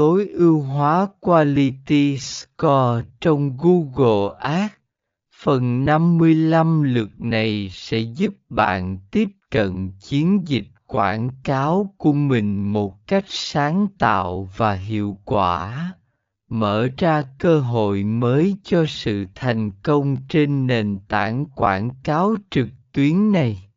tối ưu hóa Quality Score trong Google Ads. Phần 55 lượt này sẽ giúp bạn tiếp cận chiến dịch quảng cáo của mình một cách sáng tạo và hiệu quả mở ra cơ hội mới cho sự thành công trên nền tảng quảng cáo trực tuyến này